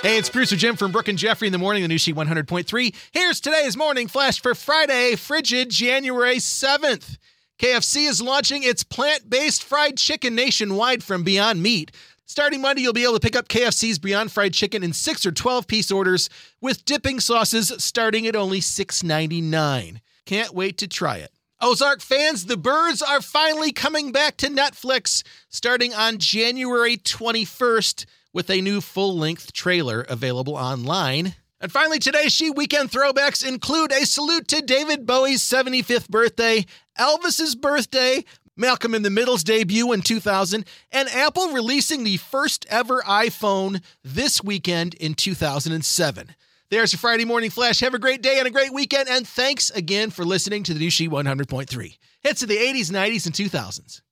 Hey, it's Producer Jim from Brooke and Jeffrey in the morning, the new She 100.3. Here's today's morning flash for Friday, frigid January 7th. KFC is launching its plant based fried chicken nationwide from Beyond Meat. Starting Monday, you'll be able to pick up KFC's Beyond Fried Chicken in 6 or 12 piece orders with dipping sauces starting at only $6.99. Can't wait to try it. Ozark fans, the Byrdes are finally coming back to Netflix starting on January 21st with a new full length trailer available online. And finally, today's She Weekend throwbacks include a salute to David Bowie's 75th birthday, Elvis's birthday, Malcolm in the Middle's debut in 2000, and Apple releasing the first ever iPhone this weekend in 2007. There's your Friday morning flash. Have a great day and a great weekend, and thanks again for listening to the new She 100.3. Hits of the 80s, 90s, and 2000s.